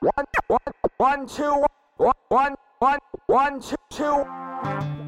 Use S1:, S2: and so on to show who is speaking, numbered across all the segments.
S1: one, one, one, two, one, one, one, one, two, two.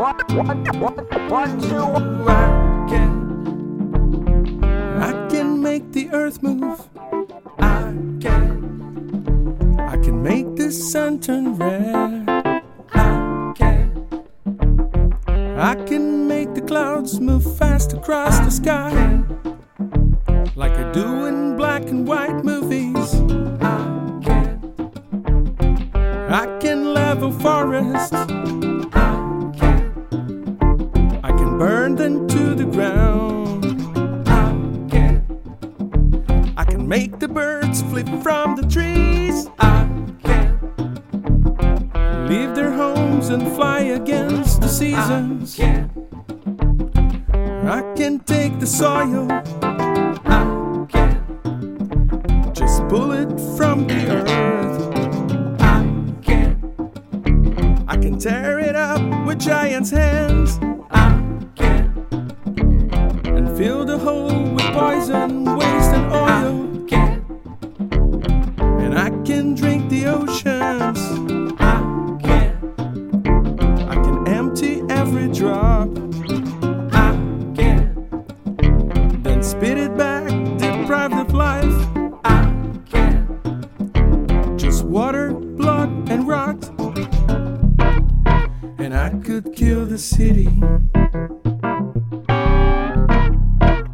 S1: One, one, one, one, two, one.
S2: I can, I can make the earth move. I can, I can make the sun turn red. I can, I can make the clouds move fast across the sky, like I do in black and white movies. I can, I can level forests. Make the birds flip from the trees. I can. Leave their homes and fly against the seasons. I can. I can take the soil. I can. Just pull it from the earth. I can. I can tear it up with giants' hands. I can. And fill the hole with poison, spit it back, deprived of life. I can't. Just water, blood, and rot. And I could kill the city.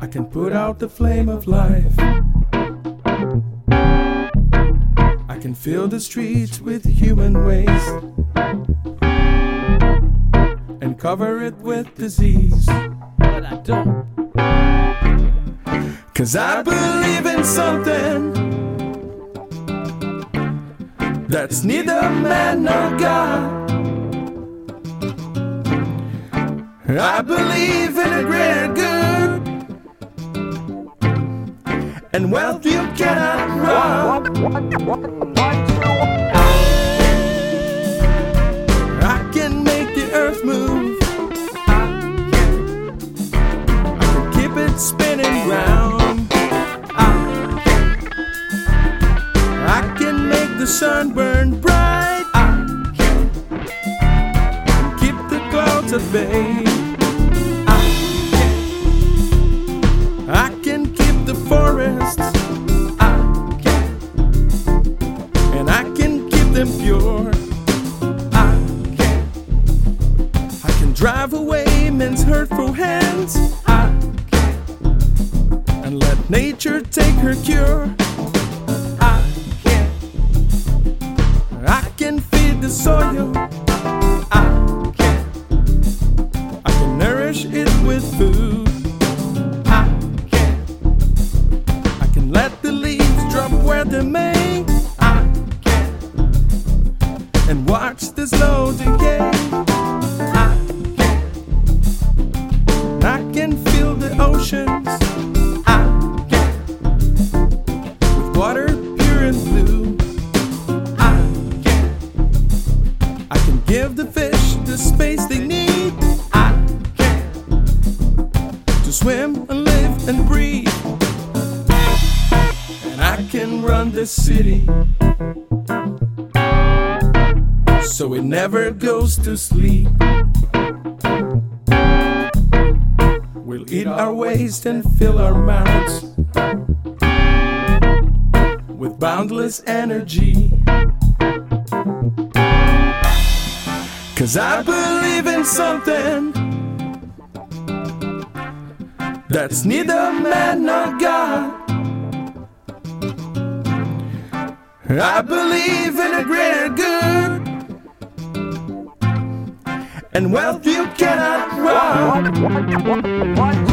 S2: I can put out the flame of life. I can fill the streets with human waste and cover it with disease.
S3: But I don't.
S2: Cause I believe in something that's neither man nor God. I believe in a greater good and wealth you cannot rob. At bay. I can keep the forests. And I can keep them pure. I can. I can drive away men's hurtful hands. I can. And let nature take her cure. I can. I can feed the soil. And watch the slow decay. I can, I can feel the oceans. I can, with water pure and blue. I can, I can give the fish the space they need. I can, to swim and live and breathe. And I can run this city so it never goes to sleep. We'll eat our waste and fill our mouths with boundless energy. Cause I believe in something that's neither man nor God. I believe in a greater good and wealth you cannot rob.